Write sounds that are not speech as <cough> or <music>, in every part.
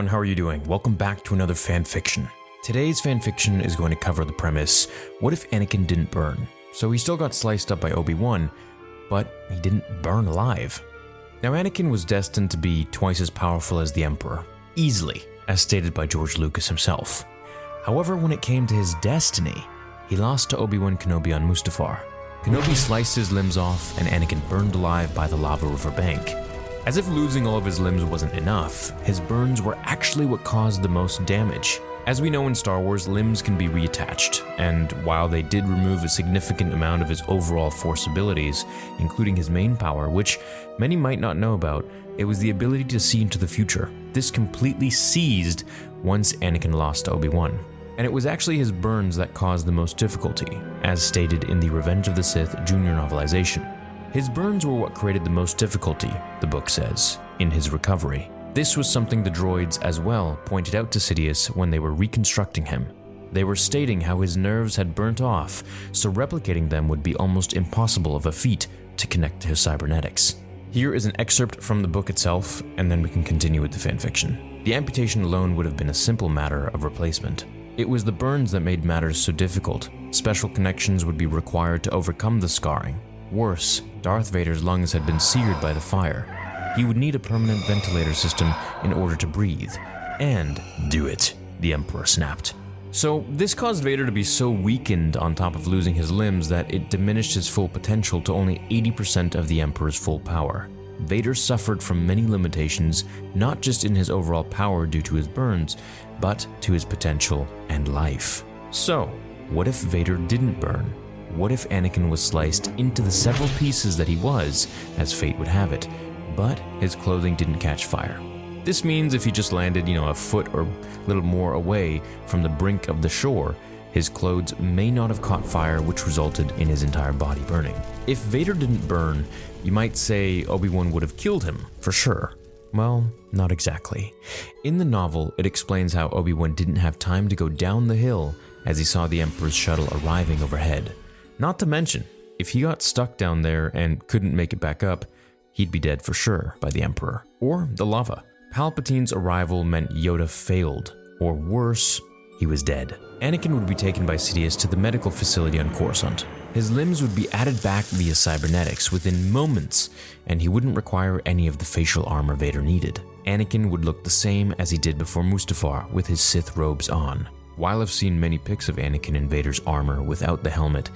everyone, how are you doing? Welcome back to another fanfiction. Today's fanfiction is going to cover the premise what if Anakin didn't burn? So he still got sliced up by Obi Wan, but he didn't burn alive. Now, Anakin was destined to be twice as powerful as the Emperor, easily, as stated by George Lucas himself. However, when it came to his destiny, he lost to Obi Wan Kenobi on Mustafar. Kenobi sliced his limbs off, and Anakin burned alive by the lava river bank. As if losing all of his limbs wasn't enough, his burns were actually what caused the most damage. As we know in Star Wars, limbs can be reattached, and while they did remove a significant amount of his overall force abilities, including his main power, which many might not know about, it was the ability to see into the future. This completely ceased once Anakin lost to Obi-Wan. And it was actually his burns that caused the most difficulty, as stated in the Revenge of the Sith junior novelization. His burns were what created the most difficulty, the book says, in his recovery. This was something the droids as well pointed out to Sidious when they were reconstructing him. They were stating how his nerves had burnt off, so replicating them would be almost impossible of a feat to connect to his cybernetics. Here is an excerpt from the book itself, and then we can continue with the fanfiction. The amputation alone would have been a simple matter of replacement. It was the burns that made matters so difficult. Special connections would be required to overcome the scarring, Worse, Darth Vader's lungs had been seared by the fire. He would need a permanent ventilator system in order to breathe. And do it, the Emperor snapped. So, this caused Vader to be so weakened on top of losing his limbs that it diminished his full potential to only 80% of the Emperor's full power. Vader suffered from many limitations, not just in his overall power due to his burns, but to his potential and life. So, what if Vader didn't burn? What if Anakin was sliced into the several pieces that he was, as fate would have it, but his clothing didn't catch fire? This means if he just landed, you know, a foot or a little more away from the brink of the shore, his clothes may not have caught fire, which resulted in his entire body burning. If Vader didn't burn, you might say Obi Wan would have killed him, for sure. Well, not exactly. In the novel, it explains how Obi Wan didn't have time to go down the hill as he saw the Emperor's shuttle arriving overhead. Not to mention, if he got stuck down there and couldn't make it back up, he'd be dead for sure by the Emperor, or the lava. Palpatine's arrival meant Yoda failed, or worse, he was dead. Anakin would be taken by Sidious to the medical facility on Coruscant. His limbs would be added back via cybernetics within moments, and he wouldn't require any of the facial armor Vader needed. Anakin would look the same as he did before Mustafar with his Sith robes on. While I've seen many pics of Anakin in Vader's armor without the helmet,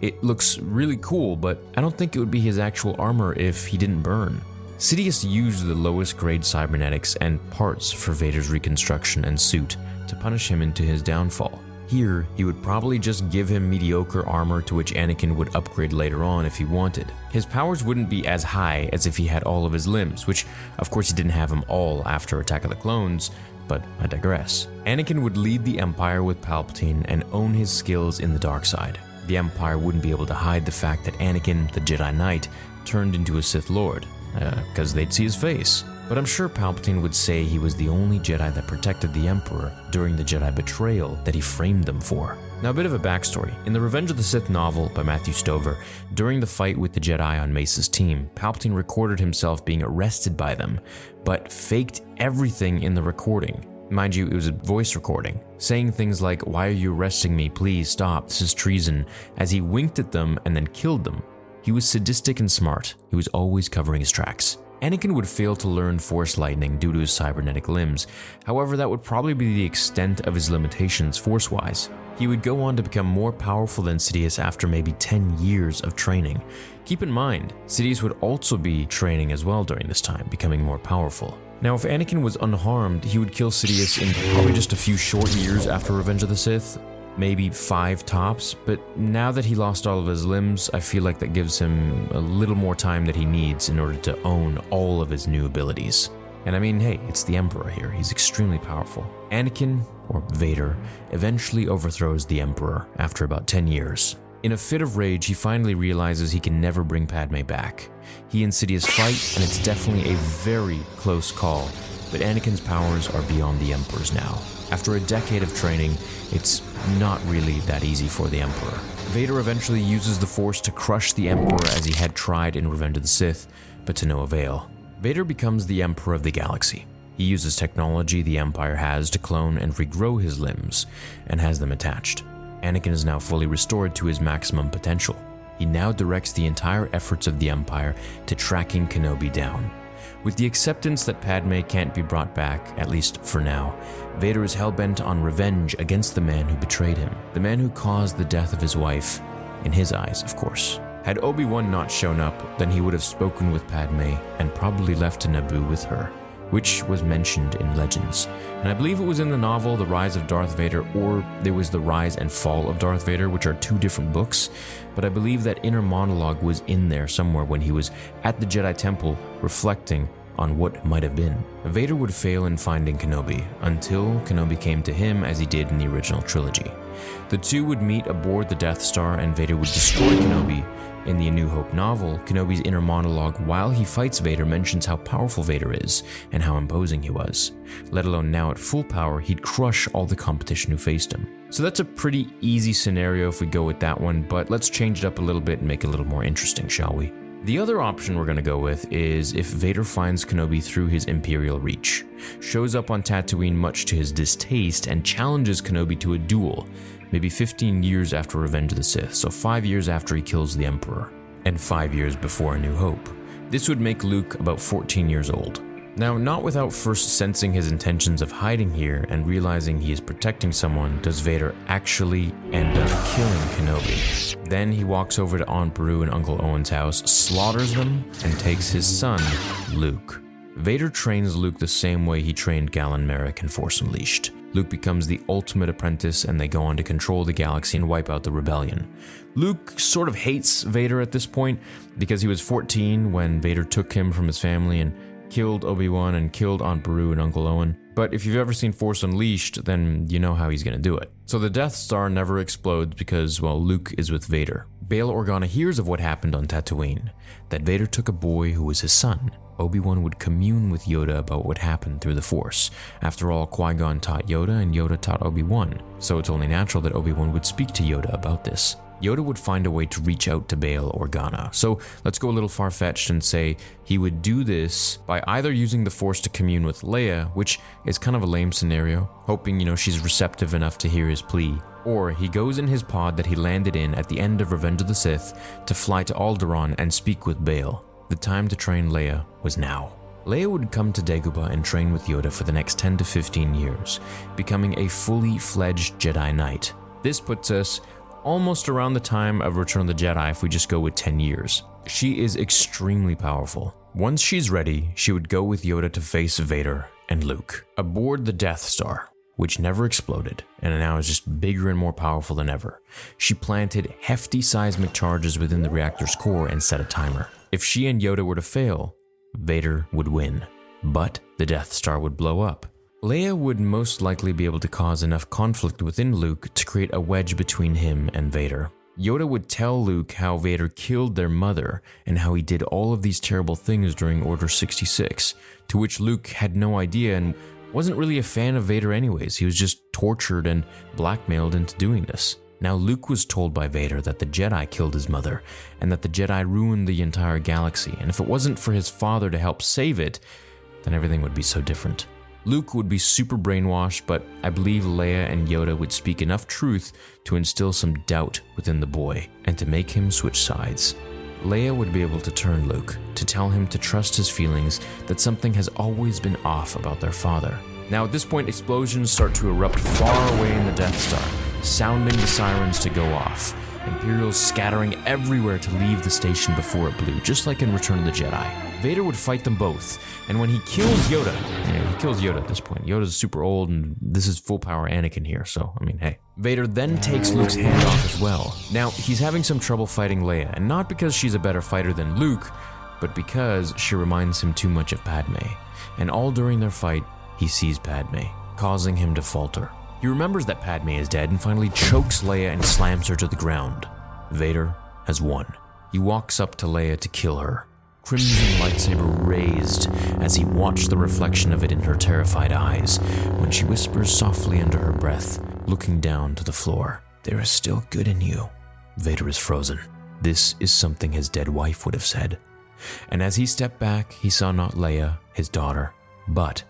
it looks really cool, but I don't think it would be his actual armor if he didn't burn. Sidious used the lowest grade cybernetics and parts for Vader's reconstruction and suit to punish him into his downfall. Here, he would probably just give him mediocre armor to which Anakin would upgrade later on if he wanted. His powers wouldn't be as high as if he had all of his limbs, which of course he didn't have them all after Attack of the Clones, but I digress. Anakin would lead the Empire with Palpatine and own his skills in the dark side the Empire wouldn't be able to hide the fact that Anakin, the Jedi Knight, turned into a Sith Lord, because uh, they'd see his face. But I'm sure Palpatine would say he was the only Jedi that protected the Emperor during the Jedi betrayal that he framed them for. Now, a bit of a backstory. In the Revenge of the Sith novel by Matthew Stover, during the fight with the Jedi on Mace's team, Palpatine recorded himself being arrested by them, but faked everything in the recording Mind you, it was a voice recording, saying things like, Why are you arresting me? Please stop, this is treason, as he winked at them and then killed them. He was sadistic and smart, he was always covering his tracks. Anakin would fail to learn Force Lightning due to his cybernetic limbs, however, that would probably be the extent of his limitations force wise. He would go on to become more powerful than Sidious after maybe 10 years of training. Keep in mind, Sidious would also be training as well during this time, becoming more powerful. Now, if Anakin was unharmed, he would kill Sidious in probably just a few short years after Revenge of the Sith, maybe five tops, but now that he lost all of his limbs, I feel like that gives him a little more time that he needs in order to own all of his new abilities. And I mean, hey, it's the Emperor here, he's extremely powerful. Anakin, or Vader, eventually overthrows the Emperor after about 10 years. In a fit of rage, he finally realizes he can never bring Padme back. He and Sidious fight, and it's definitely a very close call, but Anakin's powers are beyond the Emperor's now. After a decade of training, it's not really that easy for the Emperor. Vader eventually uses the Force to crush the Emperor as he had tried in Revenge of the Sith, but to no avail. Vader becomes the Emperor of the galaxy. He uses technology the Empire has to clone and regrow his limbs, and has them attached. Anakin is now fully restored to his maximum potential. He now directs the entire efforts of the Empire to tracking Kenobi down. With the acceptance that Padme can't be brought back, at least for now, Vader is hell-bent on revenge against the man who betrayed him, the man who caused the death of his wife, in his eyes, of course. Had Obi-Wan not shown up, then he would have spoken with Padme and probably left to Naboo with her which was mentioned in Legends. And I believe it was in the novel The Rise of Darth Vader, or there was The Rise and Fall of Darth Vader, which are two different books. But I believe that inner monologue was in there somewhere when he was at the Jedi Temple reflecting on what might have been. Vader would fail in finding Kenobi until Kenobi came to him as he did in the original trilogy. The two would meet aboard the Death Star and Vader would destroy Kenobi in the A New Hope novel, Kenobi's inner monologue while he fights Vader mentions how powerful Vader is and how imposing he was. Let alone now at full power, he'd crush all the competition who faced him. So that's a pretty easy scenario if we go with that one, but let's change it up a little bit and make it a little more interesting, shall we? The other option we're going to go with is if Vader finds Kenobi through his Imperial reach, shows up on Tatooine much to his distaste, and challenges Kenobi to a duel, maybe 15 years after Revenge of the Sith, so 5 years after he kills the Emperor, and 5 years before A New Hope. This would make Luke about 14 years old. Now, not without first sensing his intentions of hiding here and realizing he is protecting someone, does Vader actually end up killing Kenobi. Then he walks over to Aunt Beru and Uncle Owen's house, slaughters them, and takes his son, Luke. Vader trains Luke the same way he trained Galen Marek in Force Unleashed. Luke becomes the ultimate apprentice and they go on to control the galaxy and wipe out the rebellion. Luke sort of hates Vader at this point because he was 14 when Vader took him from his family and killed Obi-Wan and killed Aunt Beru and Uncle Owen. But if you've ever seen Force Unleashed, then you know how he's gonna do it. So the Death Star never explodes because, well, Luke is with Vader. Bail Organa hears of what happened on Tatooine, that Vader took a boy who was his son, Obi-Wan would commune with Yoda about what happened through the Force. After all, Qui-Gon taught Yoda and Yoda taught Obi-Wan, so it's only natural that Obi-Wan would speak to Yoda about this. Yoda would find a way to reach out to Bail Organa. So let's go a little far fetched and say he would do this by either using the Force to commune with Leia, which is kind of a lame scenario, hoping, you know, she's receptive enough to hear his plea, or he goes in his pod that he landed in at the end of Revenge of the Sith to fly to Alderaan and speak with Bail. The time to train Leia was now. Leia would come to Dagobah and train with Yoda for the next 10 to 15 years, becoming a fully fledged Jedi Knight. This puts us almost around the time of Return of the Jedi if we just go with 10 years. She is extremely powerful. Once she's ready, she would go with Yoda to face Vader and Luke aboard the Death Star, which never exploded and now is just bigger and more powerful than ever. She planted hefty seismic charges within the reactor's core and set a timer. If she and Yoda were to fail, Vader would win, but the Death Star would blow up. Leia would most likely be able to cause enough conflict within Luke to create a wedge between him and Vader. Yoda would tell Luke how Vader killed their mother and how he did all of these terrible things during Order 66, to which Luke had no idea and wasn't really a fan of Vader anyways. He was just tortured and blackmailed into doing this. Now, Luke was told by Vader that the Jedi killed his mother, and that the Jedi ruined the entire galaxy, and if it wasn't for his father to help save it, then everything would be so different. Luke would be super brainwashed, but I believe Leia and Yoda would speak enough truth to instill some doubt within the boy and to make him switch sides. Leia would be able to turn Luke, to tell him to trust his feelings that something has always been off about their father. Now, at this point, explosions start to erupt far away in the Death Star, sounding the sirens to go off. Imperials scattering everywhere to leave the station before it blew, just like in Return of the Jedi. Vader would fight them both, and when he kills Yoda, kills Yoda at this point. Yoda's super old, and this is full power Anakin here, so I mean, hey. Vader then takes Luke's hand off as well. Now, he's having some trouble fighting Leia, and not because she's a better fighter than Luke, but because she reminds him too much of Padme. And all during their fight, he sees Padme, causing him to falter. He remembers that Padme is dead and finally chokes Leia and slams her to the ground. Vader has won. He walks up to Leia to kill her. Crimson lightsaber raised as he watched the reflection of it in her terrified eyes when she whispers softly under her breath, looking down to the floor. There is still good in you. Vader is frozen. This is something his dead wife would have said. And as he stepped back, he saw not Leia, his daughter, but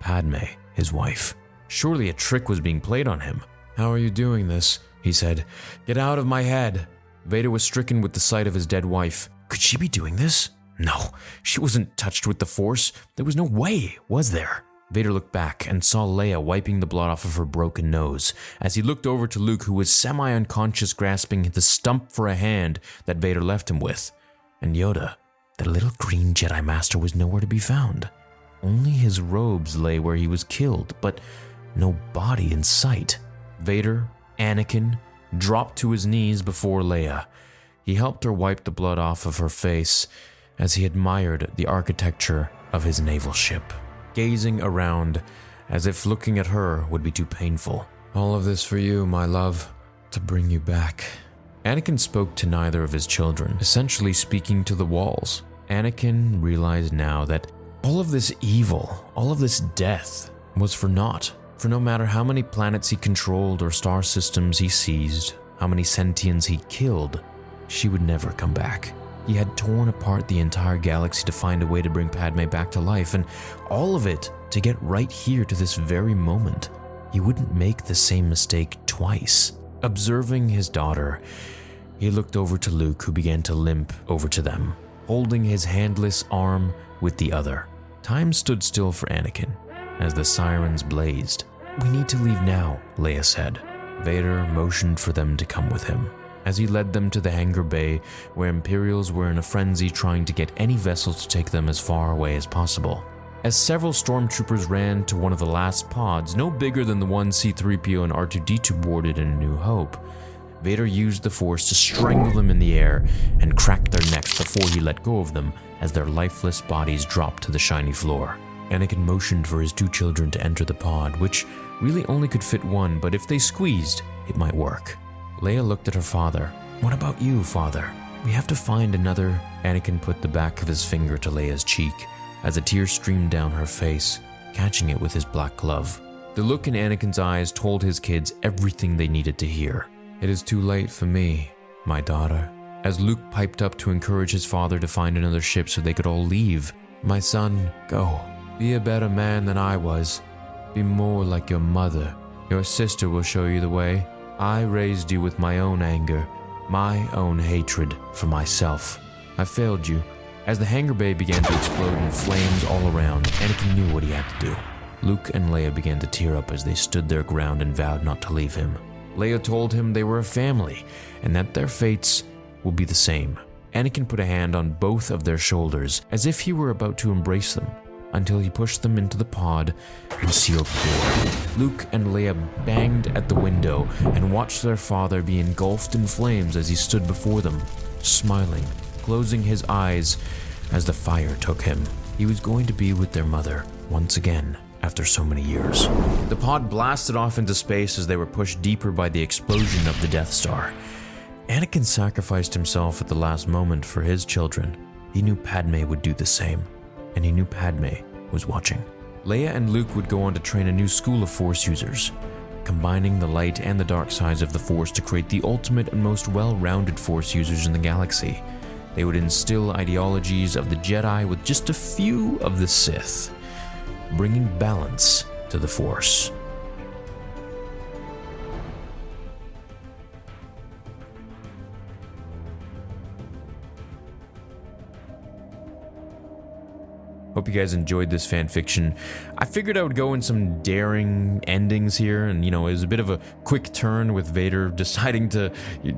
Padme, his wife. Surely a trick was being played on him. How are you doing this? He said. Get out of my head. Vader was stricken with the sight of his dead wife. Could she be doing this? No, she wasn't touched with the Force. There was no way, was there? Vader looked back and saw Leia wiping the blood off of her broken nose as he looked over to Luke, who was semi unconscious, grasping the stump for a hand that Vader left him with. And Yoda, the little green Jedi Master, was nowhere to be found. Only his robes lay where he was killed, but no body in sight. Vader, Anakin, dropped to his knees before Leia. He helped her wipe the blood off of her face as he admired the architecture of his naval ship, gazing around as if looking at her would be too painful. All of this for you, my love, to bring you back. Anakin spoke to neither of his children, essentially speaking to the walls. Anakin realized now that all of this evil, all of this death, was for naught. For no matter how many planets he controlled or star systems he seized, how many sentients he killed, she would never come back. He had torn apart the entire galaxy to find a way to bring Padme back to life, and all of it to get right here to this very moment. He wouldn't make the same mistake twice. Observing his daughter, he looked over to Luke, who began to limp over to them, holding his handless arm with the other. Time stood still for Anakin as the sirens blazed. We need to leave now, Leia said. Vader motioned for them to come with him as he led them to the hangar bay where Imperials were in a frenzy trying to get any vessel to take them as far away as possible. As several stormtroopers ran to one of the last pods, no bigger than the one C3PO and R2D2 boarded in A New Hope, Vader used the Force to strangle them in the air and crack their necks before he let go of them as their lifeless bodies dropped to the shiny floor. Anakin motioned for his two children to enter the pod, which really only could fit one, but if they squeezed, it might work. Leia looked at her father. What about you, father? We have to find another. Anakin put the back of his finger to Leia's cheek as a tear streamed down her face, catching it with his black glove. The look in Anakin's eyes told his kids everything they needed to hear. It is too late for me, my daughter. As Luke piped up to encourage his father to find another ship so they could all leave, my son, go. Be a better man than I was. Be more like your mother. Your sister will show you the way. I raised you with my own anger, my own hatred for myself. I failed you. As the hangar bay began to explode in flames all around, Anakin knew what he had to do. Luke and Leia began to tear up as they stood their ground and vowed not to leave him. Leia told him they were a family and that their fates would be the same. Anakin put a hand on both of their shoulders as if he were about to embrace them until he pushed them into the pod and sealed the door. Luke and Leia banged at the window and watched their father be engulfed in flames as he stood before them, smiling, closing his eyes as the fire took him. He was going to be with their mother once again after so many years. The pod blasted off into space as they were pushed deeper by the explosion of the Death Star. Anakin sacrificed himself at the last moment for his children. He knew Padme would do the same and he knew Padme was watching. Leia and Luke would go on to train a new school of Force users, combining the light and the dark sides of the Force to create the ultimate and most well rounded Force users in the galaxy. They would instill ideologies of the Jedi with just a few of the Sith, bringing balance to the Force. Hope you guys enjoyed this fan fiction. I figured I would go in some daring endings here, and you know, it was a bit of a quick turn with Vader <laughs> deciding to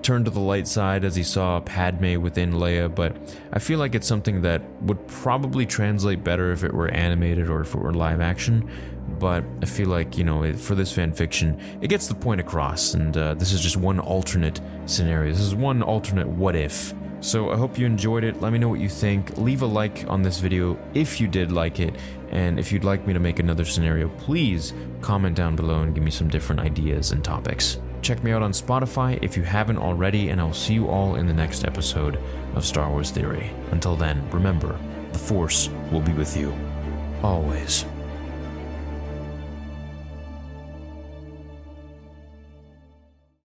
turn to the light side as he saw Padme within Leia, but I feel like it's something that would probably translate better if it were animated or if it were live action. But I feel like, you know, for this fan fiction, it gets the point across, and uh, this is just one alternate scenario. This is one alternate what if so I hope you enjoyed it. Let me know what you think. Leave a like on this video if you did like it. And if you'd like me to make another scenario, please comment down below and give me some different ideas and topics. Check me out on Spotify if you haven't already, and I'll see you all in the next episode of Star Wars Theory. Until then, remember, the Force will be with you. Always.